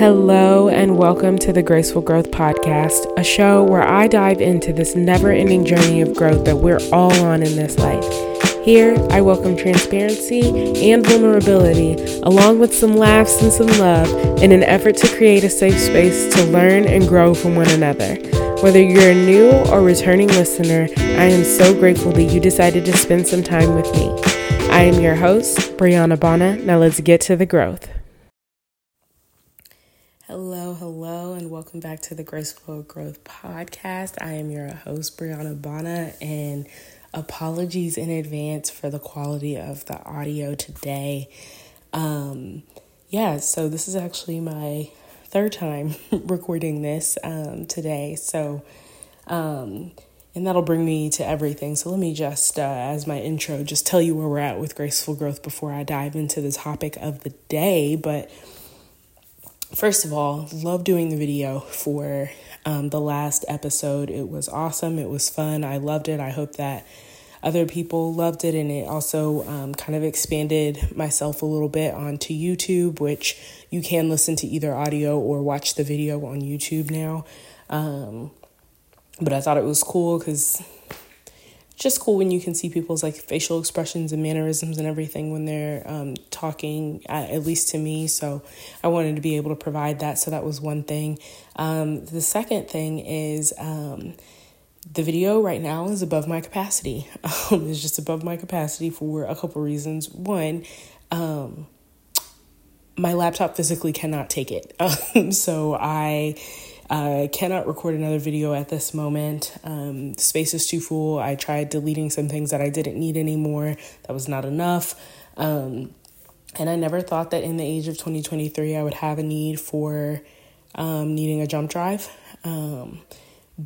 Hello, and welcome to the Graceful Growth Podcast, a show where I dive into this never ending journey of growth that we're all on in this life. Here, I welcome transparency and vulnerability, along with some laughs and some love, in an effort to create a safe space to learn and grow from one another. Whether you're a new or returning listener, I am so grateful that you decided to spend some time with me. I am your host, Brianna Bonner. Now let's get to the growth. Hello, hello, and welcome back to the Graceful Growth Podcast. I am your host, Brianna Bonner, and apologies in advance for the quality of the audio today. Um, yeah, so this is actually my third time recording this um, today, so um, and that'll bring me to everything. So let me just, uh, as my intro, just tell you where we're at with graceful growth before I dive into the topic of the day, but first of all, love doing the video for um, the last episode. It was awesome. It was fun. I loved it. I hope that other people loved it, and it also um, kind of expanded myself a little bit onto YouTube, which you can listen to either audio or watch the video on YouTube now. Um, but I thought it was cool because just cool when you can see people's like facial expressions and mannerisms and everything when they're um, talking at, at, least to me. So i wanted to be able to provide that. So that was one thing. Um, the second thing is um, the video right now is above my capacity. Um, it's just above my capacity for a couple reasons. One um, my laptop physically cannot take it. So i I cannot record another video at this moment. Um, space is too full. I tried deleting some things that I didn't need anymore. That was not enough. Um, and I never thought that in the age of 2023 I would have a need for um, needing a jump drive.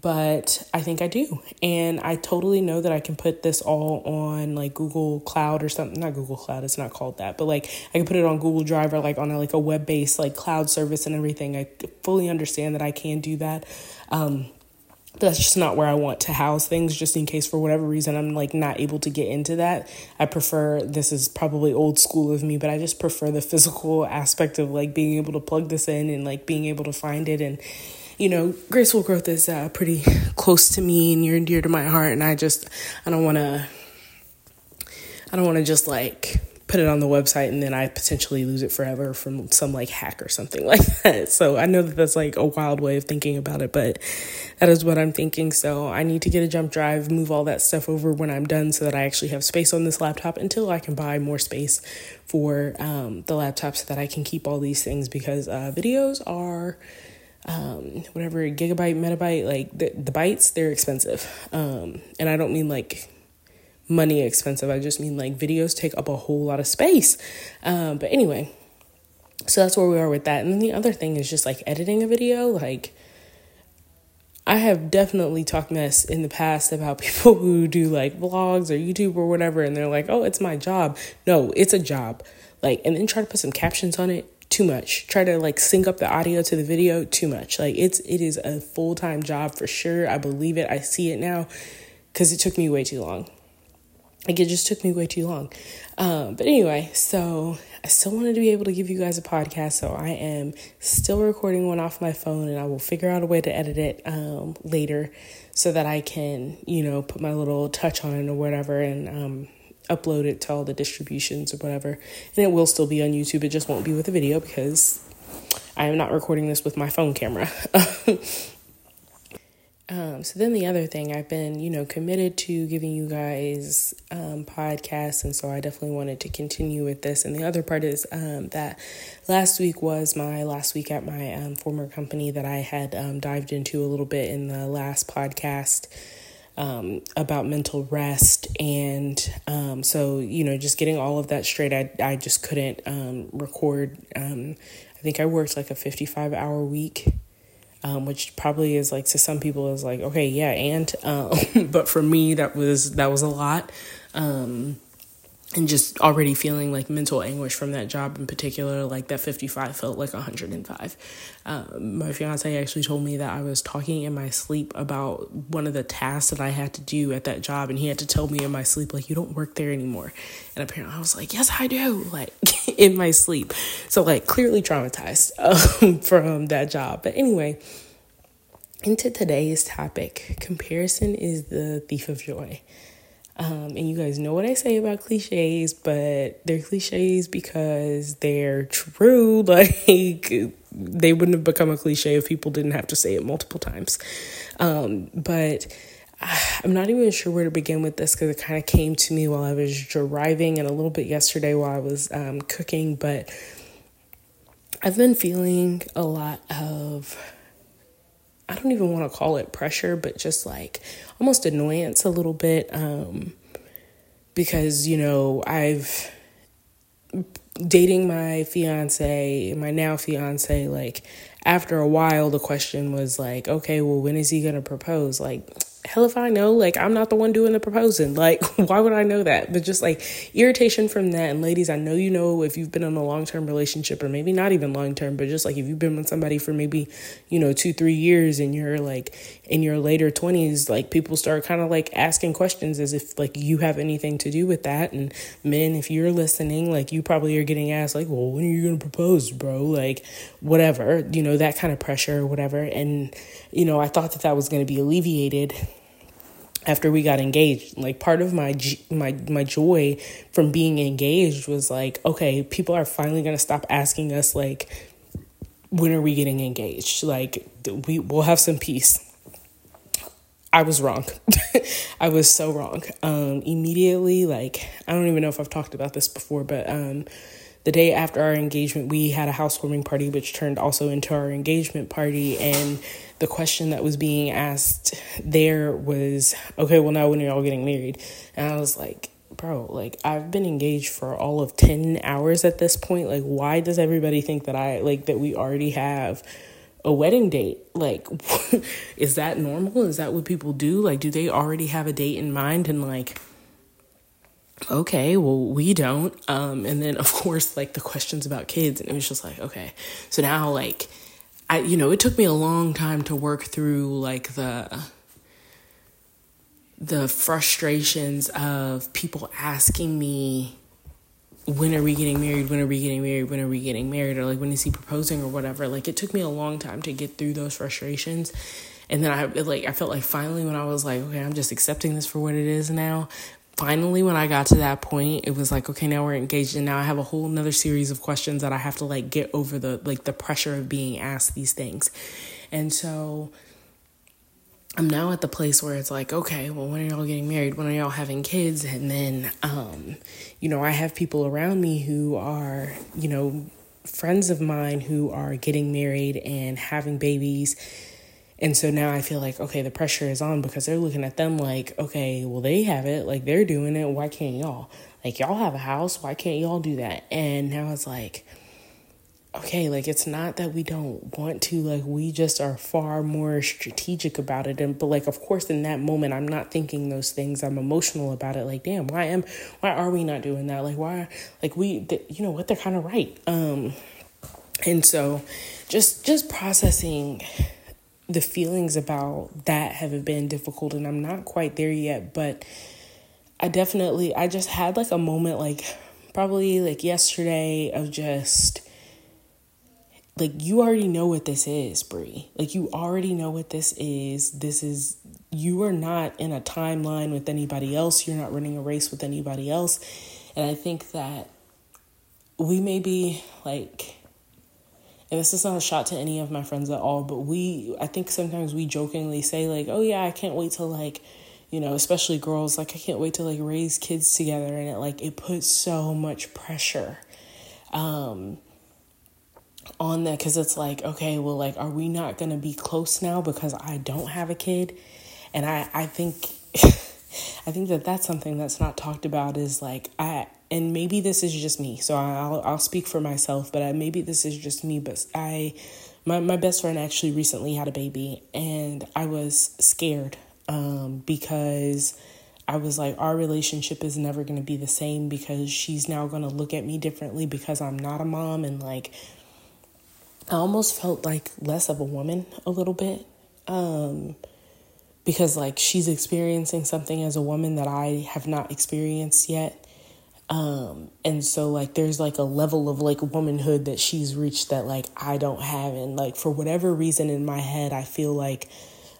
But I think I do. And I totally know that I can put this all on like Google Cloud or something. Not Google Cloud, it's not called that, but like I can put it on Google Drive or like on a, like a web based like cloud service and everything. I fully understand that I can do that. Um, that's just not where I want to house things, just in case for whatever reason I'm like not able to get into that. I prefer this is probably old school of me, but I just prefer the physical aspect of like being able to plug this in and like being able to find it and you know, graceful growth is uh, pretty close to me and near and dear to my heart, and I just I don't want to I don't want to just like put it on the website and then I potentially lose it forever from some like hack or something like that. So I know that that's like a wild way of thinking about it, but that is what I'm thinking. So I need to get a jump drive, move all that stuff over when I'm done so that I actually have space on this laptop until I can buy more space for um, the laptop so that I can keep all these things because uh, videos are um, whatever gigabyte, metabyte, like the, the bytes, they're expensive. Um, and I don't mean like money expensive. I just mean like videos take up a whole lot of space. Um, but anyway, so that's where we are with that. And then the other thing is just like editing a video. Like, I have definitely talked mess in the past about people who do like vlogs or YouTube or whatever, and they're like, oh, it's my job. No, it's a job. Like, and then try to put some captions on it too much. Try to like sync up the audio to the video too much. Like it's it is a full-time job for sure. I believe it. I see it now cuz it took me way too long. Like it just took me way too long. Um, but anyway, so I still wanted to be able to give you guys a podcast, so I am still recording one off my phone, and I will figure out a way to edit it um, later so that I can, you know, put my little touch on it or whatever, and um, upload it to all the distributions or whatever. And it will still be on YouTube. It just won't be with a video because I am not recording this with my phone camera. um, so then the other thing, I've been, you know, committed to giving you guys um, podcasts, and so I definitely wanted to continue with this. And the other part is um, that last week was my last week at my um, former company that I had um, dived into a little bit in the last podcast um, about mental rest. And um, so, you know, just getting all of that straight, I, I just couldn't um, record. Um, I think I worked like a 55 hour week. Um, which probably is like to some people is like okay yeah and um, but for me that was that was a lot um, and just already feeling like mental anguish from that job in particular like that 55 felt like 105 um, my fiance actually told me that i was talking in my sleep about one of the tasks that i had to do at that job and he had to tell me in my sleep like you don't work there anymore. And apparently i was like yes i do like in my sleep. So like clearly traumatized um, from that job. But anyway into today's topic comparison is the thief of joy um, and you guys know what I say about cliches, but they're cliches because they're true. Like, they wouldn't have become a cliche if people didn't have to say it multiple times. Um, but I'm not even sure where to begin with this because it kind of came to me while I was driving and a little bit yesterday while I was um, cooking. But I've been feeling a lot of I don't even want to call it pressure, but just like almost annoyance a little bit. Um, because, you know, I've dating my fiance, my now fiance, like after a while, the question was like, okay, well, when is he going to propose? Like, hell if I know. Like, I'm not the one doing the proposing. Like, why would I know that? But just like irritation from that. And ladies, I know you know if you've been in a long term relationship, or maybe not even long term, but just like if you've been with somebody for maybe, you know, two, three years and you're like in your later 20s, like people start kind of like asking questions as if like you have anything to do with that. And men, if you're listening, like you probably are getting asked, like, well, when are you going to propose, bro? Like, whatever, you know, that kind of pressure or whatever. And, you know, I thought that that was going to be alleviated after we got engaged like part of my my my joy from being engaged was like okay people are finally going to stop asking us like when are we getting engaged? Like we will have some peace. I was wrong. I was so wrong. Um immediately like i don't even know if i've talked about this before but um the day after our engagement we had a housewarming party which turned also into our engagement party and the question that was being asked there was, okay, well, now when are y'all getting married? And I was like, bro, like I've been engaged for all of 10 hours at this point. Like, why does everybody think that I, like, that we already have a wedding date? Like, is that normal? Is that what people do? Like, do they already have a date in mind? And like, okay well we don't um and then of course like the questions about kids and it was just like okay so now like I you know, it took me a long time to work through like the the frustrations of people asking me when are we getting married? When are we getting married? When are we getting married? Or like when is he proposing or whatever. Like it took me a long time to get through those frustrations. And then I like I felt like finally when I was like, okay, I'm just accepting this for what it is now finally when i got to that point it was like okay now we're engaged and now i have a whole another series of questions that i have to like get over the like the pressure of being asked these things. And so i'm now at the place where it's like okay well when are y'all getting married? When are y'all having kids? And then um you know i have people around me who are you know friends of mine who are getting married and having babies and so now I feel like, okay, the pressure is on because they're looking at them like, okay, well, they have it. Like, they're doing it. Why can't y'all? Like, y'all have a house. Why can't y'all do that? And now it's like, okay, like, it's not that we don't want to. Like, we just are far more strategic about it. And, but, like, of course, in that moment, I'm not thinking those things. I'm emotional about it. Like, damn, why am, why are we not doing that? Like, why, like, we, you know what? They're kind of right. Um, and so just, just processing the feelings about that have been difficult and I'm not quite there yet, but I definitely I just had like a moment like probably like yesterday of just like you already know what this is, Brie. Like you already know what this is. This is you are not in a timeline with anybody else. You're not running a race with anybody else. And I think that we may be like and this is not a shot to any of my friends at all, but we, I think sometimes we jokingly say, like, oh yeah, I can't wait to, like, you know, especially girls, like, I can't wait to, like, raise kids together. And it, like, it puts so much pressure um, on that because it's like, okay, well, like, are we not going to be close now because I don't have a kid? And I, I think, I think that that's something that's not talked about is like, I, and maybe this is just me so i'll i'll speak for myself but I, maybe this is just me but i my, my best friend actually recently had a baby and i was scared um, because I was like, our relationship is never going to be the same because she's now going to look at me differently because I'm not a mom. And like, I almost felt like less of a woman a little bit. Um, because like she's experiencing something as a woman that I have not experienced yet. Um, and so like there's like a level of like womanhood that she's reached that like I don't have and like for whatever reason in my head I feel like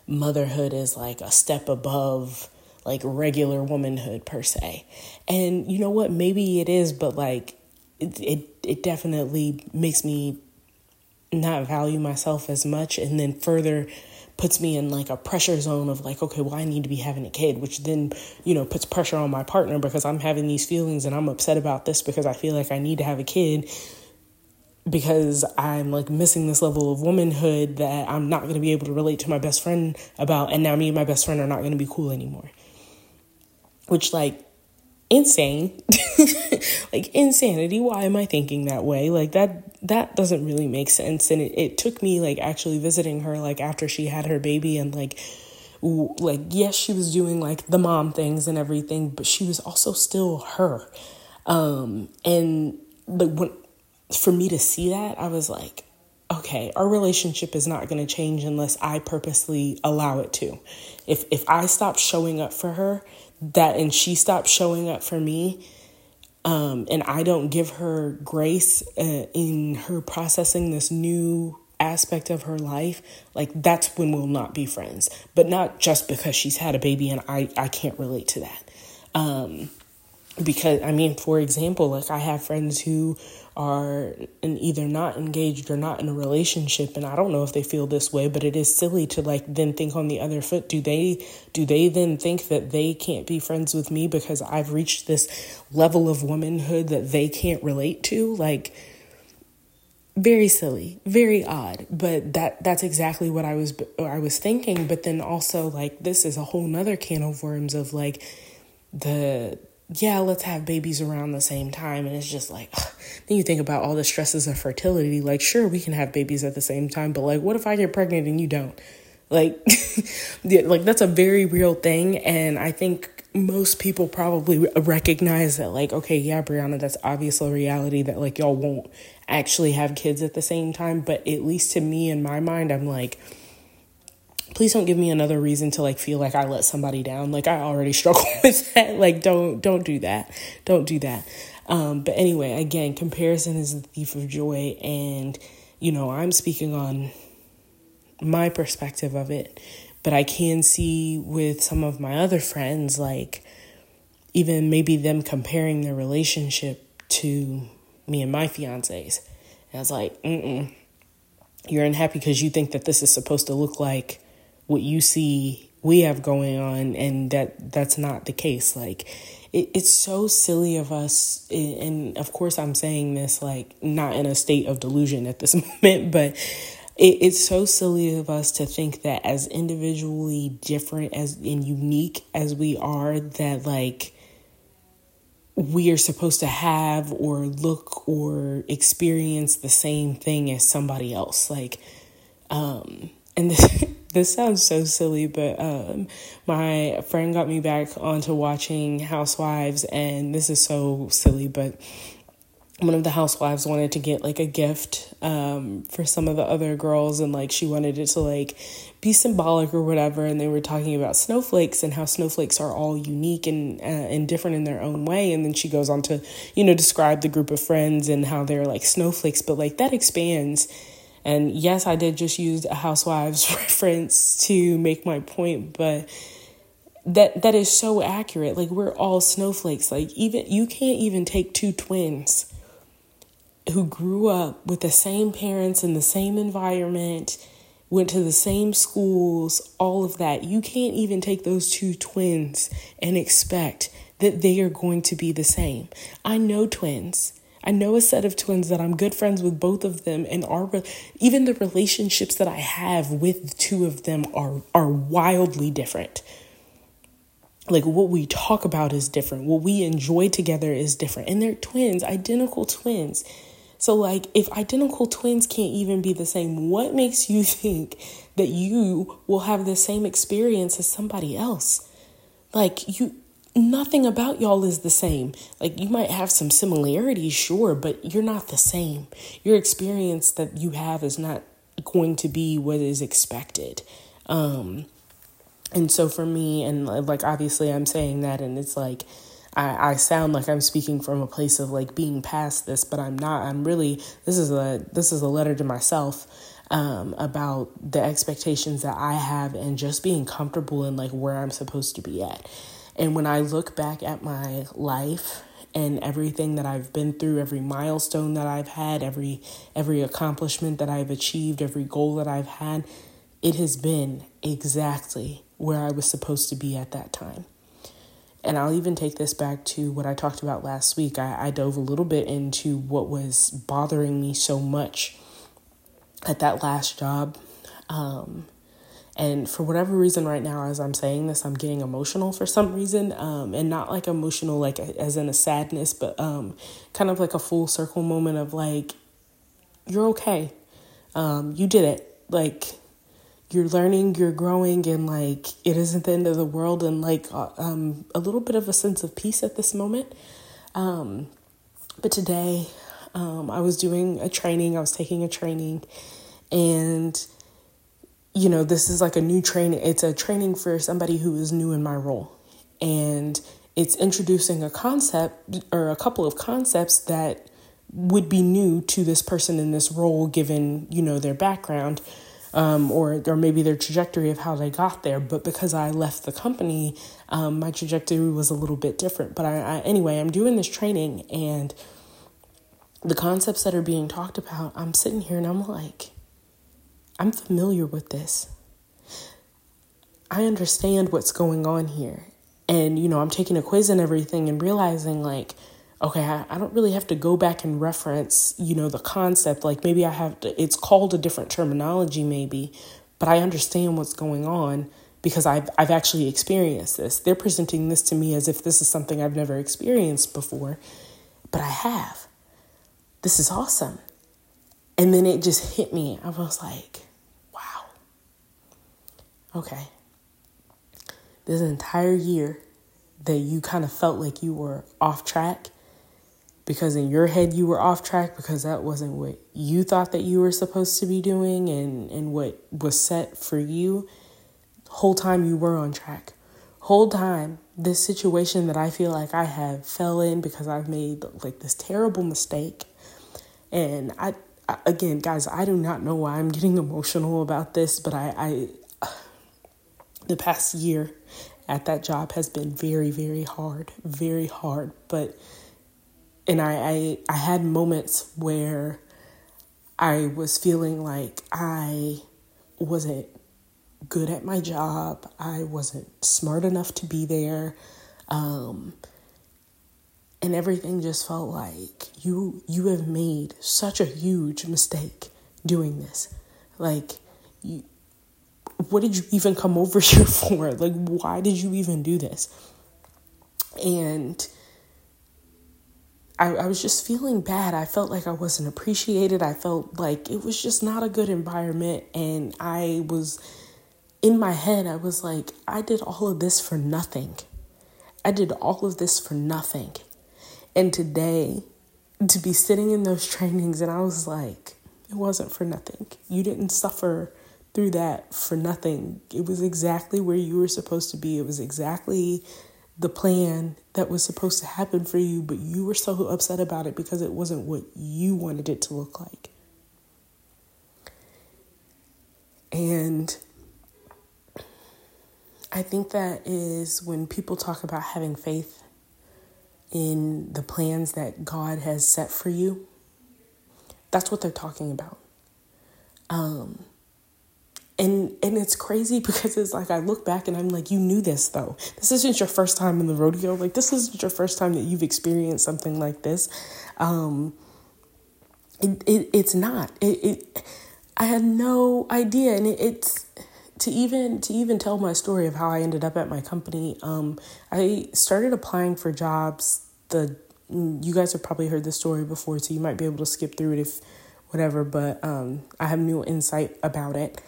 motherhood is like a step above like regular womanhood per se. And you know what? Maybe it is, but like it it, it definitely makes me not value myself as much and then further puts me in like a pressure zone of like okay well i need to be having a kid which then you know puts pressure on my partner because i'm having these feelings and i'm upset about this because i feel like i need to have a kid because i'm like missing this level of womanhood that i'm not going to be able to relate to my best friend about and now me and my best friend are not going to be cool anymore. Which like insane. Like insanity. Why am i thinking that way? Like that that doesn't really make sense. And it, it took me like actually visiting her like after she had her baby and like like yes she was doing like the mom things and everything but she was also still her. Um and like when for me to see that i was like okay our relationship is not going to change unless i purposely allow it to. If if i stop showing up for her that and she stops showing up for me um, and I don't give her grace uh, in her processing this new aspect of her life, like that's when we'll not be friends. But not just because she's had a baby and I, I can't relate to that. Um, because, I mean, for example, like I have friends who are in either not engaged or not in a relationship and I don't know if they feel this way but it is silly to like then think on the other foot. Do they do they then think that they can't be friends with me because I've reached this level of womanhood that they can't relate to? Like very silly very odd but that that's exactly what I was I was thinking. But then also like this is a whole nother can of worms of like the yeah, let's have babies around the same time. And it's just like, ugh. then you think about all the stresses of fertility. Like, sure, we can have babies at the same time, but like, what if I get pregnant and you don't? Like, yeah, like that's a very real thing. And I think most people probably recognize that, like, okay, yeah, Brianna, that's obviously a reality that like y'all won't actually have kids at the same time. But at least to me, in my mind, I'm like, please don't give me another reason to like feel like I let somebody down. Like I already struggle with that. Like don't don't do that. Don't do that. Um, but anyway, again, comparison is the thief of joy, and you know I'm speaking on my perspective of it, but I can see with some of my other friends, like even maybe them comparing their relationship to me and my fiance's. And I was like, mm you're unhappy because you think that this is supposed to look like what you see we have going on and that that's not the case. Like it, it's so silly of us and of course i'm saying this like not in a state of delusion at this moment but it, it's so silly of us to think that as individually different as and unique as we are that like we are supposed to have or look or experience the same thing as somebody else. Like um and this this sounds so silly, but um, my friend got me back onto watching Housewives, and this is so silly, but one of the housewives wanted to get like a gift um, for some of the other girls and like she wanted it to like be symbolic or whatever and they were talking about snowflakes and how snowflakes are all unique and uh, and different in their own way and then she goes on to you know describe the group of friends and how they're like snowflakes but like that expands and yes, I did just use a housewives reference to make my point, but that that is so accurate. Like we're all snowflakes. Like even you can't even take two twins who grew up with the same parents in the same environment, went to the same schools, all of that. You can't even take those two twins and expect that they are going to be the same. I know twins I know a set of twins that I'm good friends with both of them, and our even the relationships that I have with two of them are are wildly different. Like what we talk about is different. What we enjoy together is different. And they're twins, identical twins. So, like, if identical twins can't even be the same, what makes you think that you will have the same experience as somebody else? Like, you nothing about y'all is the same. Like you might have some similarities, sure, but you're not the same. Your experience that you have is not going to be what is expected. Um and so for me and like obviously I'm saying that and it's like I, I sound like I'm speaking from a place of like being past this, but I'm not. I'm really this is a this is a letter to myself um, about the expectations that I have and just being comfortable in like where I'm supposed to be at. And when I look back at my life and everything that I've been through, every milestone that I've had, every every accomplishment that I've achieved, every goal that I've had, it has been exactly where I was supposed to be at that time. And I'll even take this back to what I talked about last week. I, I dove a little bit into what was bothering me so much at that last job. Um, and for whatever reason, right now, as I'm saying this, I'm getting emotional for some reason. Um, and not like emotional, like as in a sadness, but um, kind of like a full circle moment of like, you're okay. Um, you did it. Like, you're learning, you're growing, and like it isn't the end of the world, and like uh, um, a little bit of a sense of peace at this moment. Um, but today, um, I was doing a training, I was taking a training, and you know, this is like a new training, it's a training for somebody who is new in my role, and it's introducing a concept or a couple of concepts that would be new to this person in this role given you know their background um, or or maybe their trajectory of how they got there. But because I left the company, um, my trajectory was a little bit different. But I, I anyway, I'm doing this training and the concepts that are being talked about. I'm sitting here and I'm like, I'm familiar with this. I understand what's going on here. And, you know, I'm taking a quiz and everything and realizing, like, okay, I, I, don't really have to go back and reference, you know, the concept. Like maybe I have to, it's called a different terminology, maybe, but I understand what's going on because I've, I've actually experienced this. They're presenting this to me as if this is something I've never experienced before, but I have. This is awesome. And then it just hit me. I was like, wow. Okay. This entire year that you kind of felt like you were off track because in your head you were off track because that wasn't what you thought that you were supposed to be doing and, and what was set for you whole time you were on track whole time this situation that i feel like i have fell in because i've made like this terrible mistake and i, I again guys i do not know why i'm getting emotional about this but i i the past year at that job has been very very hard very hard but and I, I I had moments where I was feeling like I wasn't good at my job. I wasn't smart enough to be there. Um, and everything just felt like you you have made such a huge mistake doing this. Like you what did you even come over here for? Like why did you even do this? And I, I was just feeling bad. I felt like I wasn't appreciated. I felt like it was just not a good environment. And I was in my head, I was like, I did all of this for nothing. I did all of this for nothing. And today, to be sitting in those trainings, and I was like, it wasn't for nothing. You didn't suffer through that for nothing. It was exactly where you were supposed to be. It was exactly the plan that was supposed to happen for you, but you were so upset about it because it wasn't what you wanted it to look like. And I think that is when people talk about having faith in the plans that God has set for you. That's what they're talking about. Um, and and it's crazy because it's like I look back and I'm like, you knew this though. This isn't your first time in the rodeo. Like this isn't your first time that you've experienced something like this. Um, it, it it's not. It, it I had no idea, and it, it's to even to even tell my story of how I ended up at my company. Um, I started applying for jobs. The you guys have probably heard the story before, so you might be able to skip through it if whatever. But um, I have new insight about it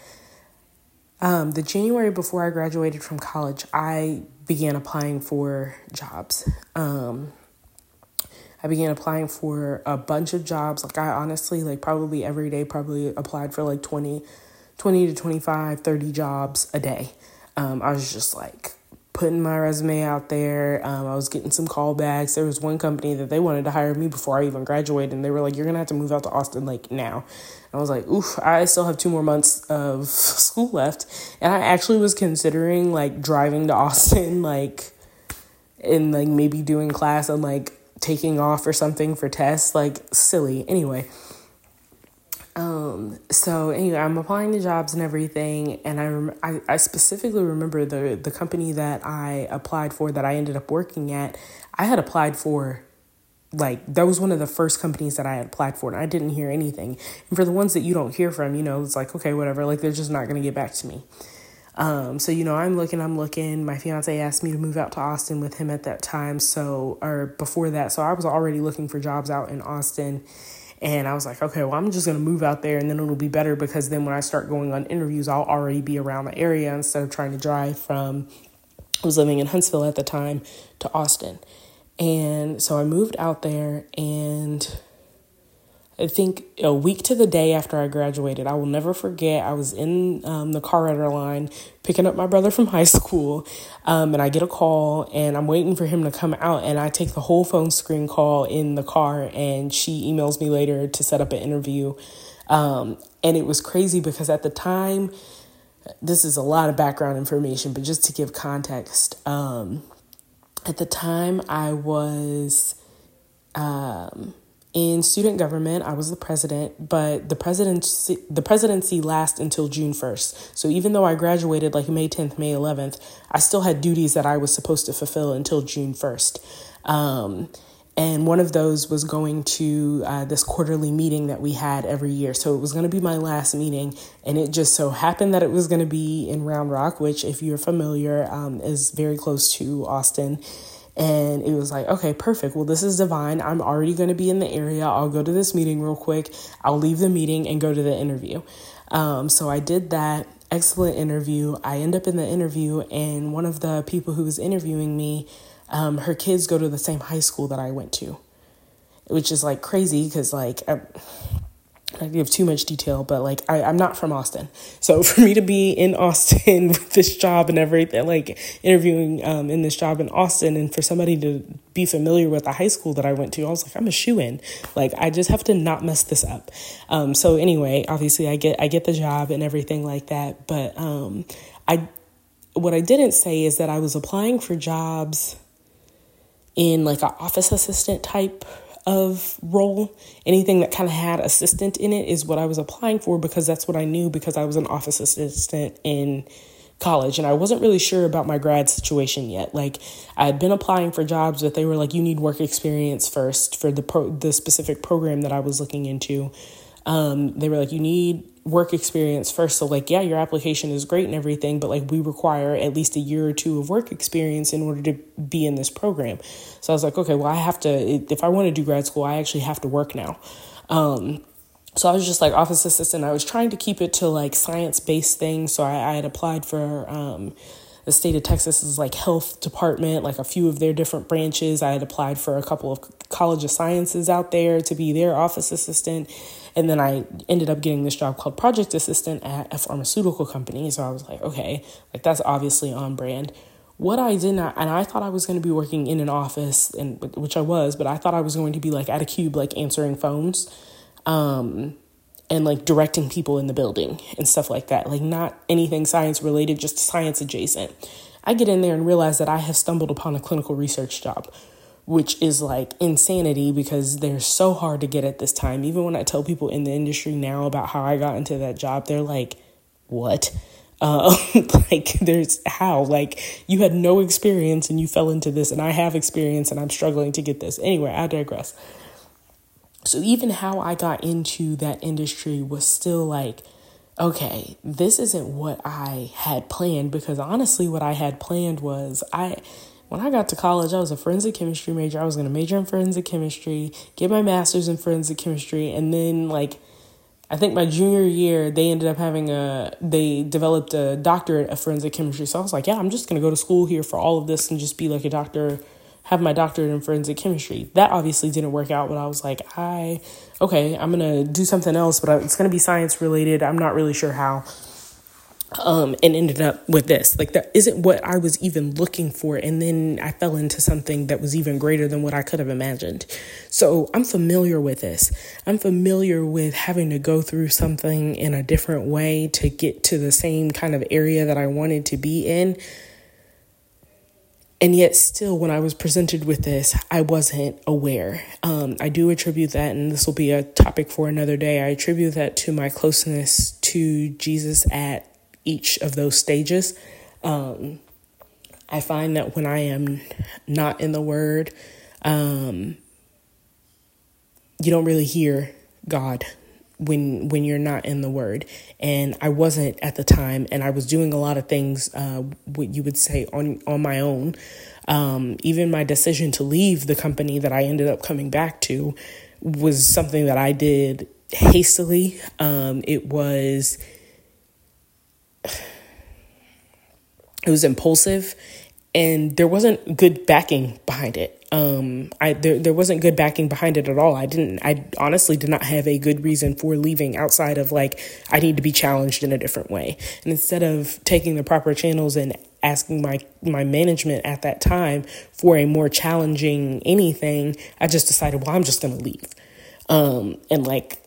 Um, the January before I graduated from college, I began applying for jobs. Um, I began applying for a bunch of jobs. Like I honestly, like probably every day, probably applied for like 20, 20 to 25, 30 jobs a day. Um, I was just like putting my resume out there. Um, I was getting some callbacks. There was one company that they wanted to hire me before I even graduated, and they were like, "You're gonna have to move out to Austin like now." And I was like, "Oof!" I still have two more months of school left, and I actually was considering like driving to Austin, like, and like maybe doing class and like taking off or something for tests, like silly. Anyway. Um, so anyway, I'm applying to jobs and everything, and I, rem- I I specifically remember the the company that I applied for that I ended up working at. I had applied for like that was one of the first companies that I had applied for and I didn't hear anything. And for the ones that you don't hear from, you know, it's like okay, whatever, like they're just not going to get back to me. Um, so you know, I'm looking, I'm looking. My fiance asked me to move out to Austin with him at that time, so or before that, so I was already looking for jobs out in Austin and I was like, okay, well, I'm just going to move out there and then it'll be better because then when I start going on interviews, I'll already be around the area instead of trying to drive from, I was living in Huntsville at the time, to Austin. And so I moved out there and I think a week to the day after I graduated, I will never forget. I was in um, the car rental line picking up my brother from high school, um, and I get a call, and I'm waiting for him to come out, and I take the whole phone screen call in the car, and she emails me later to set up an interview, um, and it was crazy because at the time, this is a lot of background information, but just to give context, um, at the time I was. In student government, I was the president, but the presidency the presidency lasts until June 1st. So even though I graduated like May 10th, May 11th, I still had duties that I was supposed to fulfill until June 1st. Um, and one of those was going to uh, this quarterly meeting that we had every year. So it was going to be my last meeting, and it just so happened that it was going to be in Round Rock, which, if you're familiar, um, is very close to Austin. And it was like, okay, perfect. Well, this is divine. I'm already going to be in the area. I'll go to this meeting real quick. I'll leave the meeting and go to the interview. Um, so I did that. Excellent interview. I end up in the interview, and one of the people who was interviewing me, um, her kids go to the same high school that I went to, which is like crazy because, like, I, I give too much detail, but like I, I'm not from Austin. So for me to be in Austin with this job and everything, like interviewing um, in this job in Austin, and for somebody to be familiar with the high school that I went to, I was like, I'm a shoe in. Like I just have to not mess this up. Um, so anyway, obviously I get I get the job and everything like that. But um, I what I didn't say is that I was applying for jobs in like an office assistant type of role. Anything that kind of had assistant in it is what I was applying for because that's what I knew because I was an office assistant in college and I wasn't really sure about my grad situation yet. Like I had been applying for jobs but they were like you need work experience first for the pro- the specific program that I was looking into. Um, they were like you need work experience first. So, like, yeah, your application is great and everything, but like, we require at least a year or two of work experience in order to be in this program. So, I was like, okay, well, I have to, if I want to do grad school, I actually have to work now. Um, so I was just like office assistant. I was trying to keep it to like science based things. So I, I had applied for um, the state of Texas's like health department, like a few of their different branches. I had applied for a couple of College of Sciences out there to be their office assistant. And then I ended up getting this job called project assistant at a pharmaceutical company. So I was like, okay, like that's obviously on brand. What I did not, and I thought I was going to be working in an office, and which I was, but I thought I was going to be like at a cube, like answering phones, um, and like directing people in the building and stuff like that. Like not anything science related, just science adjacent. I get in there and realize that I have stumbled upon a clinical research job which is like insanity because they're so hard to get at this time. Even when I tell people in the industry now about how I got into that job, they're like, what? Like, there's how? Like, you had no experience and you fell into this, and I have experience and I'm struggling to get this. Anyway, I digress. So, even how I got into that industry was still like, okay, this isn't what I had planned because honestly, what I had planned was I when I got to college, I was a forensic chemistry major. I was going to major in forensic chemistry, get my master's in forensic chemistry, and then like I think my junior year, they ended up having a, they developed a doctorate of forensic chemistry. So I was like, yeah, I'm just going to go to school here for all of this and just be like a doctor, have my doctorate in forensic chemistry. That obviously didn't work out, but I was like, I, okay, I'm to do something else, but it's to be science related. I'm not really sure how um, and ended up with this. Like that isn't what I was even looking for, and then I fell into something that was even greater than what I could have imagined. So I'm familiar with this. I'm familiar with having to go through something in a different way to get to the same kind of area that I wanted to be in. And yet, still, when I was presented with this, I wasn't aware. Um, I do attribute that, and this will be a topic for another day. I attribute that to my closeness to Jesus at each of those stages. Um, I find that when I am not in the Word, um, you don't really hear God when when you're not in the Word. And I wasn't at the time, and I was doing a lot of things, uh, what you would say on on my own. Um, even my decision to leave the company that I ended up coming back to was something that I did hastily. Um, it was it was impulsive and there wasn't good backing behind it. Um, I there there wasn't good backing behind it at all. I didn't. I honestly did not have a good reason for leaving outside of like I need to be challenged in a different way. And instead of taking the proper channels and asking my my management at that time for a more challenging anything, I just decided, well, I'm just gonna leave. Um, and like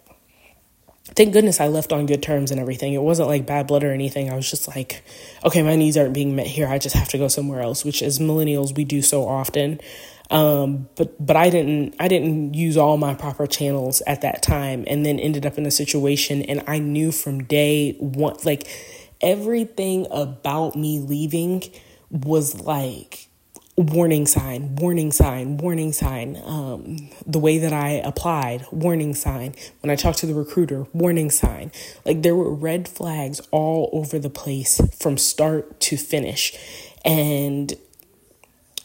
thank goodness I left on good terms and everything. It wasn't like bad blood or anything. I was just like, okay, my needs aren't being met here. I just have to go somewhere else, which as millennials we do so often. Um, but but I didn't I didn't use all my proper channels at that time, and then ended up in a situation, and I knew from day one, like everything about me leaving was like warning sign, warning sign, warning sign. Um, the way that I applied, warning sign. When I talked to the recruiter, warning sign. Like there were red flags all over the place from start to finish. And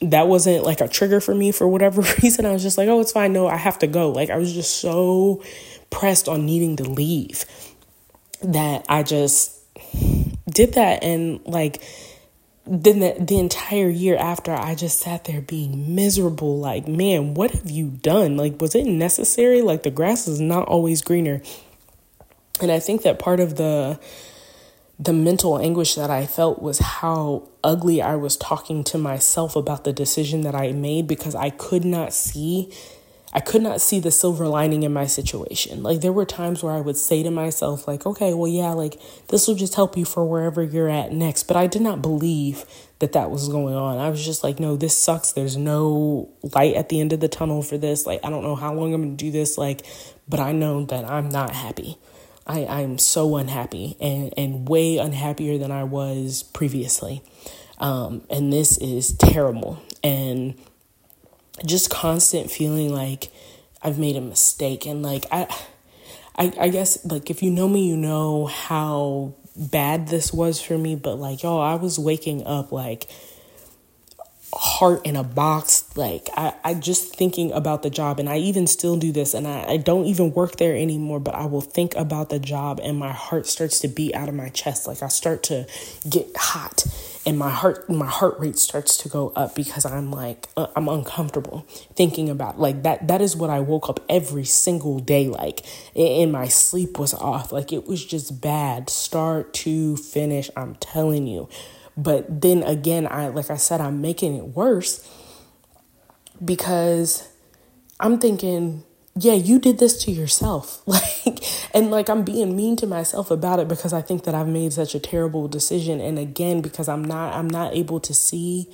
that wasn't like a trigger for me for whatever reason. I was just like, oh, it's fine. No, I have to go. Like I was just so pressed on needing to leave that I just did that. And like, then the, the entire year after i just sat there being miserable like man what have you done? Like was it necessary? Like the grass is not always greener. And i think that part of the the mental anguish that i felt was how ugly i was talking to myself about the decision that i made because i could not see I could not see the silver lining in my situation. Like there were times where I would say to myself like, "Okay, well yeah, like this will just help you for wherever you're at next." But I did not believe that that was going on. I was just like, "No, this sucks. There's no light at the end of the tunnel for this. Like I don't know how long I'm going to do this like, but I know that I'm not happy. I I'm so unhappy and and way unhappier than I was previously. Um and this is terrible. And just constant feeling like I've made a mistake. And like I I I guess like if you know me you know how bad this was for me. But like yo I was waking up like heart in a box. Like I, I just thinking about the job. And i even still do this. And I, I don't even work there anymore but i will think about the job and my heart starts to beat out of my chest. Like i start to get hot and my heart my heart rate starts to go up because i'm like uh, i'm uncomfortable thinking about like that that is what i woke up every single day like and my sleep was off. Like it was just bad start to finish i'm telling you. But then again, I like I said, I'm making it worse because I'm thinking, yeah, you did this to yourself. Like and like I'm being mean to myself about it because I think that I've made such a terrible decision and again because I'm not I'm not able to see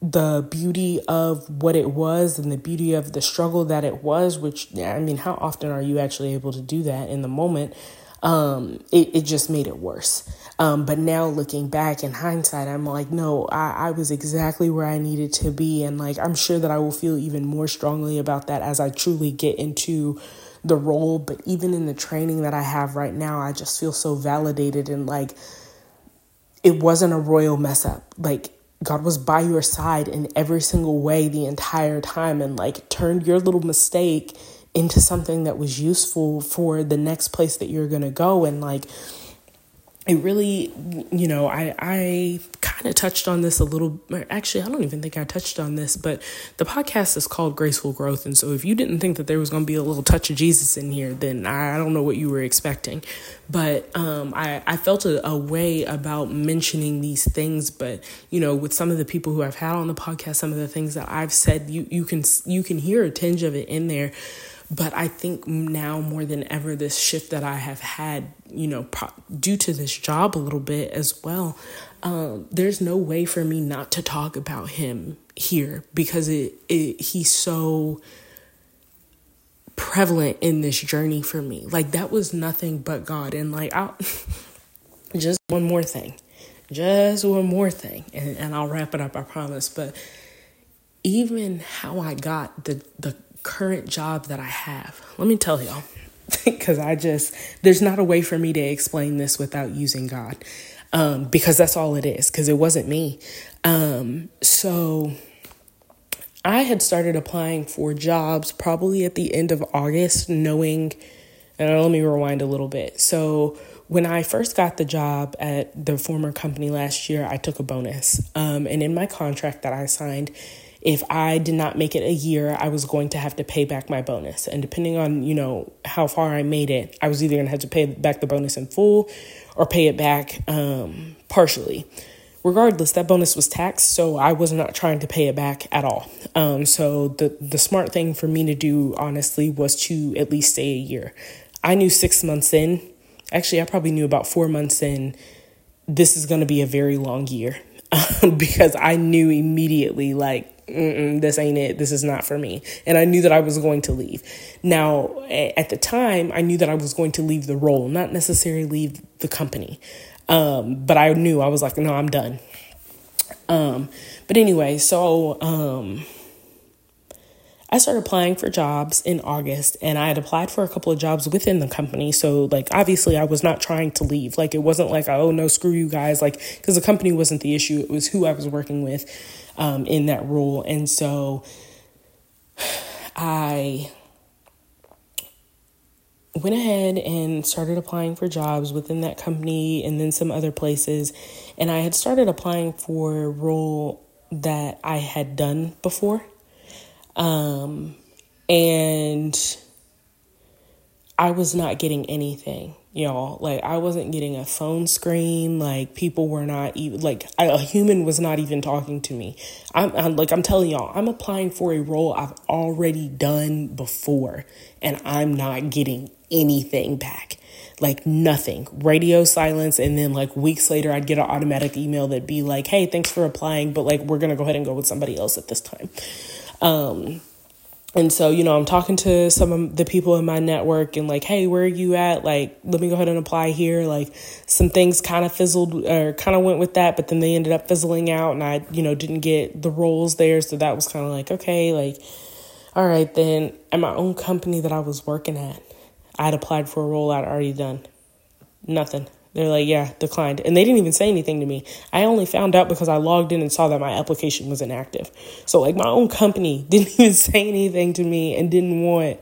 the beauty of what it was and the beauty of the struggle that it was which I mean how often are you actually able to do that in the moment um, it, it just made it worse. Um, but now looking back in hindsight, I'm like, no, I, I was exactly where I needed to be. And like, I'm sure that I will feel even more strongly about that as I truly get into the role. But even in the training that I have right now, I just feel so validated and like it wasn't a royal mess up. Like, God was by your side in every single way the entire time and like turned your little mistake into something that was useful for the next place that you're going to go. And like it really you know i i kind of touched on this a little actually i don't even think i touched on this but the podcast is called graceful growth. And so if you didn't think that there was going to be a little touch of jesus in here then i don't know what you were expecting. But um, I, I felt a, a way about mentioning these things. But you know with some of the people who i've had on the podcast some of the things that i've said you you can you can hear a tinge of it in there but I think now more than ever, this shift that I have had, you know, pro- due to this job a little bit as well, um, there's no way for me not to talk about him here because it, it he's so prevalent in this journey for me. Like that was nothing but God, and like I, just one more thing, just one more thing, and and I'll wrap it up. I promise. But even how I got the the current job that I have. Let me tell y'all, because I just, there's not a way for me to explain this without using God, um, because that's all it is, because it wasn't me. Um, so I had started applying for jobs probably at the end of August, knowing, and let me rewind a little bit. So, when I first got the job at the former company last year, I took a bonus. Um, and in my contract that I signed, if I did not make it a year, I was going to have to pay back my bonus. And depending on, you know, how far I made it, I was either going to have to pay back the bonus in full or pay it back um, partially. Regardless, that bonus was taxed, so I was not trying to pay it back at all. Um, so the the smart thing for me to do, honestly, was to at least stay a year. I knew six months in, actually, I probably knew about four months in, this is going to be a very long year because I knew immediately, like, this ain't it. This is not for me. And I knew that I was going to leave. Now, at the time, I knew that I was going to leave the role, not necessarily leave the company. Um, but I knew I was like, no, I'm done. Um, but anyway, so um, I started applying for jobs in August and I had applied for a couple of jobs within the company. So, like, obviously, I was not trying to leave. Like, it wasn't like, oh, no, screw you guys. Like, because the company wasn't the issue, it was who I was working with um, in that role. And so I went ahead and started applying for jobs within that company and then some other places. And I had started applying for a role that I had done before. Um, and I was not getting anything y'all like i wasn't getting a phone screen like people were not even like a human was not even talking to me. I'm, I'm, like i'm telling y'all i'm applying for a role i've already done before and i'm not getting anything back. Like nothing. Radio silence and then like weeks later i'd get an automatic email that'd be like hey thanks for applying but like we're gonna go ahead and go with somebody else at this time. Um and so, you know, I'm talking to some of the people in my network and like, hey, where are you at? Like, let me go ahead and apply here. Like, some things kind of fizzled or kind of went with that, but then they ended up fizzling out and I, you know, didn't get the roles there. So that was kind of like, okay, like, all right, then at my own company that I was working at, I had applied for a role I'd already done. Nothing. They're like, yeah, declined. And they didn't even say anything to me. I only found out because I logged in and saw that my application was inactive. So, like, my own company didn't even say anything to me and didn't want,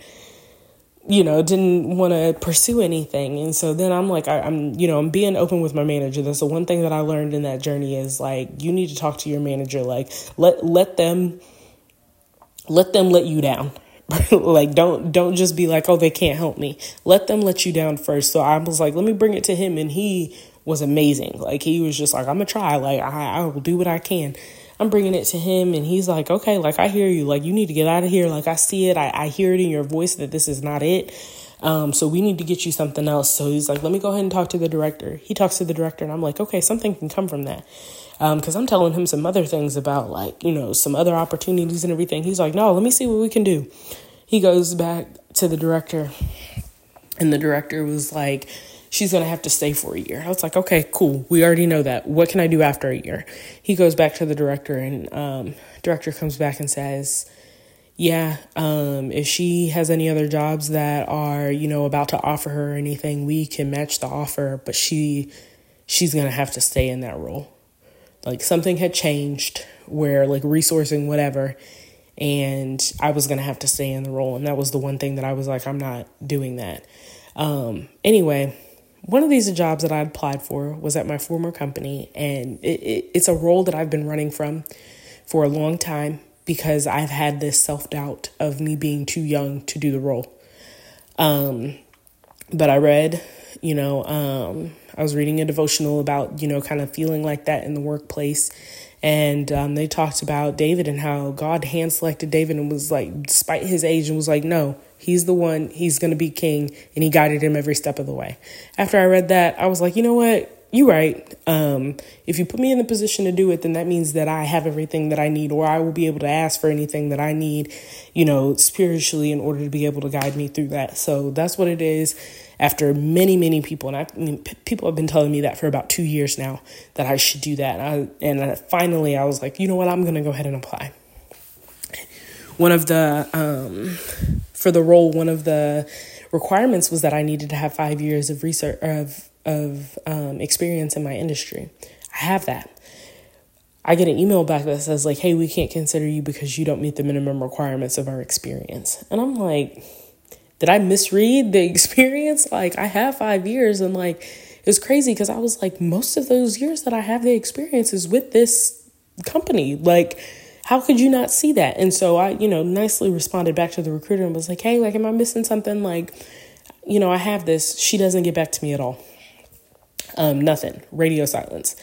you know, didn't want to pursue anything. And so then I'm like, I, am you know, I'm being open with my manager. That's the one thing that I learned in that journey is like, you need to talk to your manager. Like, let, let them, let them let you down like don't don't just be like oh they can't help me. Let them let you down first. So i was like let me bring it to him and he was amazing. Like he was just like i'm gonna try. Like i, I will do what i can. I'm bringing it to him and he's like okay like i hear you. Like you need to get out of here. Like i see it. I, I hear it in your voice that this is not it. Um, so we need to get you something else. So he's like let me go ahead and talk to the director. He talks to the director and i'm like okay something can come from that because um, I'm telling him some other things about like you know some other opportunities and everything. He's like, no, let me see what we can do. He goes back to the director, and the director was like, she's gonna have to stay for a year. I was like, okay, cool. We already know that. What can I do after a year? He goes back to the director, and um, director comes back and says. Yeah, um, if she has any other jobs that are, you know, about to offer her anything, we can match the offer, but she she's gonna have to stay in that role like something had changed where like resourcing whatever and I was going to have to stay in the role. And that was the one thing that I was like, I'm not doing that. Um, anyway, one of these jobs that I applied for was at my former company, and it, it, it's a role that I've been running from for a long time because I've had this self doubt of me being too young to do the role. Um, but I read, you know, um, I was reading a devotional about, you know, kind of feeling like that in the workplace. And um, they talked about David and how God hand selected David and was like, despite his age, and was like, no, he's the one, he's going to be king. And he guided him every step of the way. After I read that, I was like, you know what? You're right. Um, if you put me in the position to do it, then that means that I have everything that I need, or I will be able to ask for anything that I need, you know, spiritually in order to be able to guide me through that. So that's what it is after many, many people, and I, I mean, p- people have been telling me that for about two years now that I should do that. And, I, and I, finally, I was like, you know what, I'm going to go ahead and apply. One of the, um, for the role, one of the requirements was that I needed to have five years of research, of, of um, experience in my industry. I have that. I get an email back that says, like, hey, we can't consider you because you don't meet the minimum requirements of our experience. And I'm like, did I misread the experience? Like, I have five years, and like, it's crazy because I was like, most of those years that I have the experiences with this company. Like, how could you not see that? And so I, you know, nicely responded back to the recruiter and was like, hey, like, am I missing something? Like, you know, I have this. She doesn't get back to me at all. Um, nothing. Radio silence.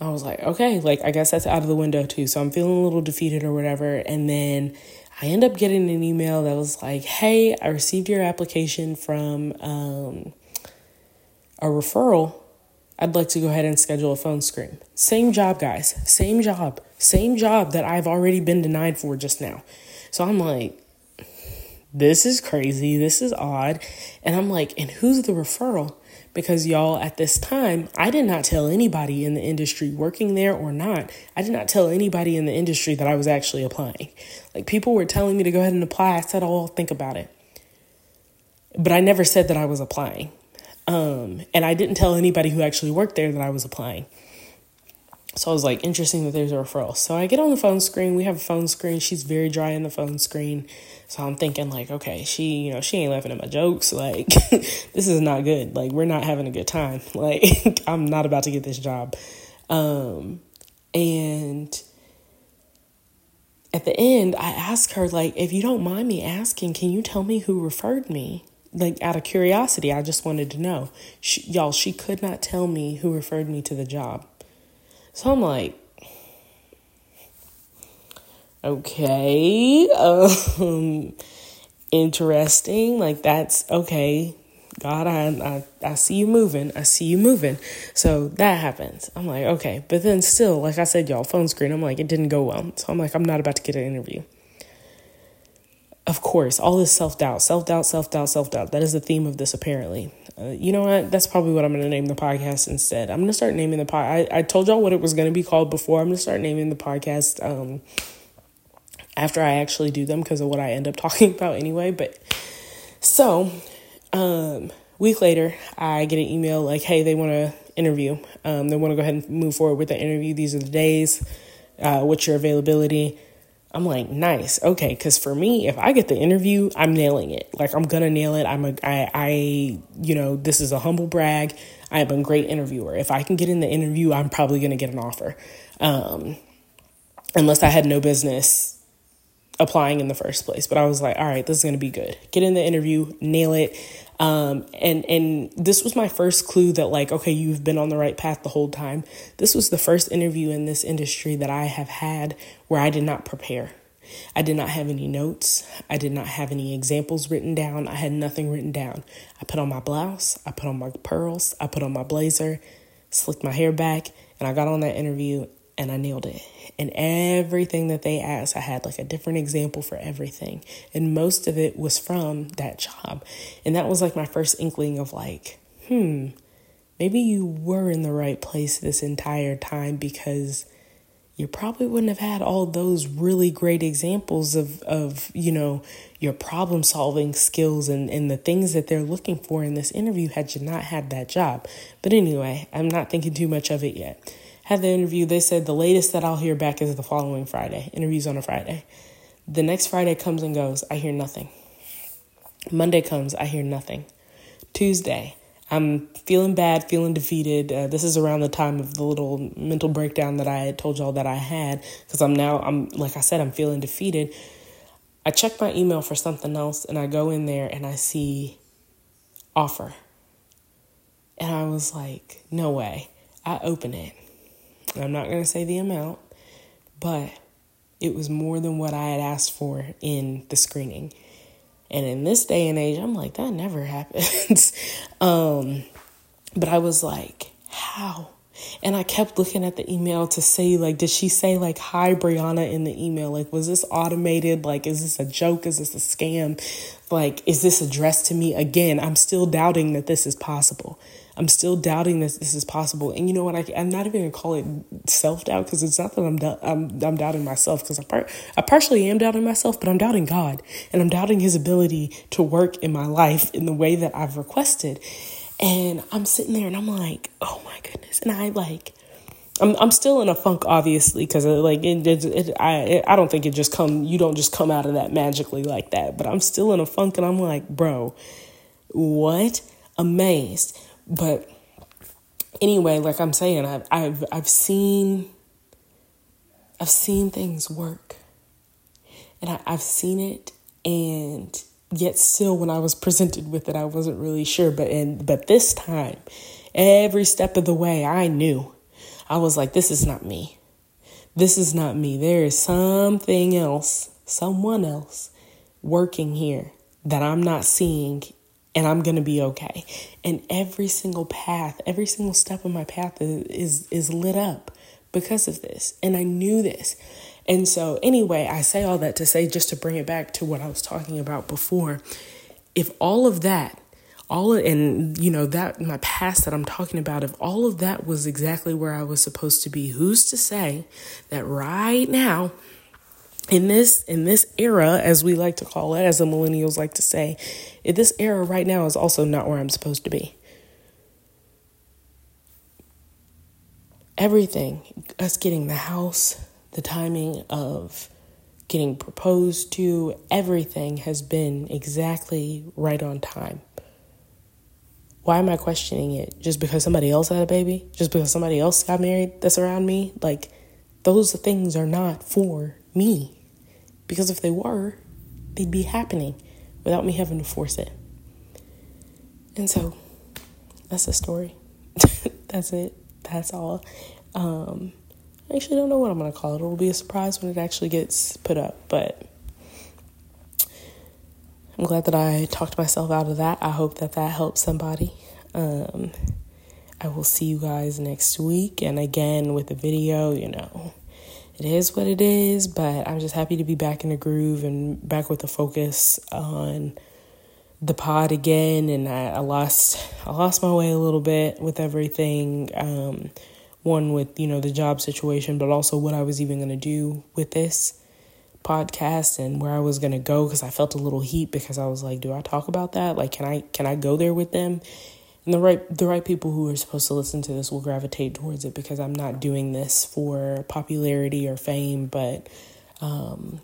I was like, okay, like, I guess that's out of the window too. So I'm feeling a little defeated or whatever. And then I end up getting an email that was like, hey, I received your application from um, a referral. I'd like to go ahead and schedule a phone screen. Same job, guys. Same job. Same job that I've already been denied for just now. So I'm like, this is crazy. This is odd. And I'm like, and who's the referral? Because y'all at this time i did not tell anybody in the industry working there or not i did not tell anybody in the industry that i was actually applying like people were telling me to go ahead and apply i said oh I'll think about it but i never said that i was applying um, and i didn't tell anybody who actually worked there that i was applying so I was like, interesting that there's a referral. So I get on the phone screen. We have a phone screen. She's very dry in the phone screen. So I'm thinking like, okay, she, you know, she ain't laughing at my jokes. Like, this is not good. Like, we're not having a good time. Like, I'm not about to get this job. Um, and at the end, I ask her like, if you don't mind me asking, can you tell me who referred me? Like out of curiosity, I just wanted to know. She, y'all, she could not tell me who referred me to the job. So I'm like, okay, um, interesting. Like that's okay. God, I, I I see you moving. I see you moving. So that happens. I'm like, okay. But then still, like I said, y'all, phone screen, I'm like, it didn't go well. So I'm like, I'm not about to get an interview. Of course, all this self doubt, self doubt, self doubt, self doubt. That is the theme of this, apparently. Uh, you know what? That's probably what I'm going to name the podcast instead. I'm going to start naming the pod. I, I told y'all what it was going to be called before. I'm going to start naming the podcast um, after I actually do them because of what I end up talking about anyway. But so, um, week later, I get an email like, hey, they want to interview. Um, they want to go ahead and move forward with the interview. These are the days. Uh, what's your availability? I'm like, nice. Okay. Cause for me, if I get the interview, I'm nailing it. Like I'm gonna nail it. I'm a, I, I, you know, this is a humble brag. I am a great interviewer. If I can get in the interview, I'm probably gonna get an offer. Um, unless I had no business applying in the first place. But I was like, all right, this is gonna be good. Get in the interview, nail it. Um, and and this was my first clue that like, okay, you've been on the right path the whole time. This was the first interview in this industry that I have had where I did not prepare. I did not have any notes. I did not have any examples written down. I had nothing written down. I put on my blouse, I put on my pearls, I put on my blazer, slicked my hair back, and I got on that interview and I nailed it. And everything that they asked, I had like a different example for everything. And most of it was from that job. And that was like my first inkling of like, hmm, maybe you were in the right place this entire time because you probably wouldn't have had all those really great examples of, of you know, your problem solving skills and, and the things that they're looking for in this interview had you not had that job. But anyway, I'm not thinking too much of it yet had the interview. They said the latest that I'll hear back is the following Friday. Interviews on a Friday. The next Friday comes and goes. I hear nothing. Monday comes. I hear nothing. Tuesday, I'm feeling bad, feeling defeated. Uh, this is around the time of the little mental breakdown that I had told y'all that I had because I'm now, I'm like I said, I'm feeling defeated. I check my email for something else and I go in there and I see offer. And I was like, no way. I open it. I'm not going to say the amount, but it was more than what I had asked for in the screening. And in this day and age, I'm like, that never happens. um, but I was like, how? And I kept looking at the email to say, like, did she say, like, hi, Brianna in the email? Like, was this automated? Like, is this a joke? Is this a scam? Like, is this addressed to me? Again, I'm still doubting that this is possible. I'm still doubting that this is possible. And you know what? I, am not even gonna call it self doubt because it's not that I'm, I'm I'm doubting myself because I part I partially am doubting myself, but I'm doubting God and I'm doubting His ability to work in my life in the way that I've requested. And I'm sitting there and I'm like, oh my goodness, and I like. I'm I'm still in a funk, obviously, because uh, like it, it, it, I it, I don't think it just come. You don't just come out of that magically like that. But I'm still in a funk, and I'm like, bro, what? Amazed. But anyway, like I'm saying, I've I've I've seen I've seen things work. And I, I've seen it and yet still when I was presented with it I wasn't really sure. But and but this time, every step of the way I knew. I was like, this is not me. This is not me. There is something else, someone else working here that I'm not seeing and I'm going to be okay. And every single path, every single step of my path is, is, is lit up because of this. And I knew this. And so, anyway, I say all that to say, just to bring it back to what I was talking about before. If all of that, all of, and you know, that my past that I'm talking about, if all of that was exactly where I was supposed to be, who's to say that right now, in this in this era as we like to call it as the millennials like to say this era right now is also not where i'm supposed to be. Everything us getting the house the timing of getting proposed to everything has been exactly right on time. Why am i questioning it? Just because somebody else had a baby? Just because somebody else got married that's around me? Like those things are not for me. Because if they were, they'd be happening without me having to force it. And so that's the story. that's it. That's all. Um, I actually don't know what I'm going to call it. It'll be a surprise when it actually gets put up. But I'm glad that I talked myself out of that. I hope that that helps somebody. Um, I will see you guys next week. And again, with the video, you know it is what it is, but I'm just happy to be back in the groove and back with the focus on the pod again. And I, I lost I lost my way a little bit with everything. Um, one with you know the job situation, but also what I was even gonna do with this podcast and where I was gonna go because I felt a little heat because I was like, do I talk about that? Like, can I can I go there with them? And the right the right people who are supposed to listen to this will gravitate towards it because I'm not doing this for popularity or fame, but um,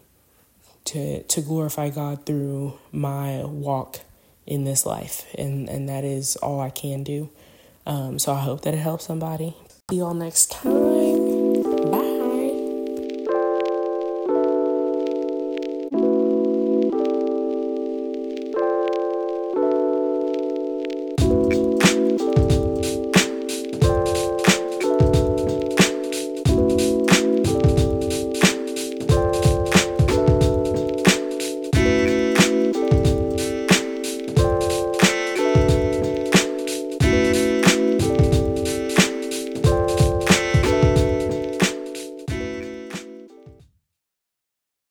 to to glorify God through my walk in this life, and and that is all I can do. Um, so I hope that it helps somebody. See y'all next time.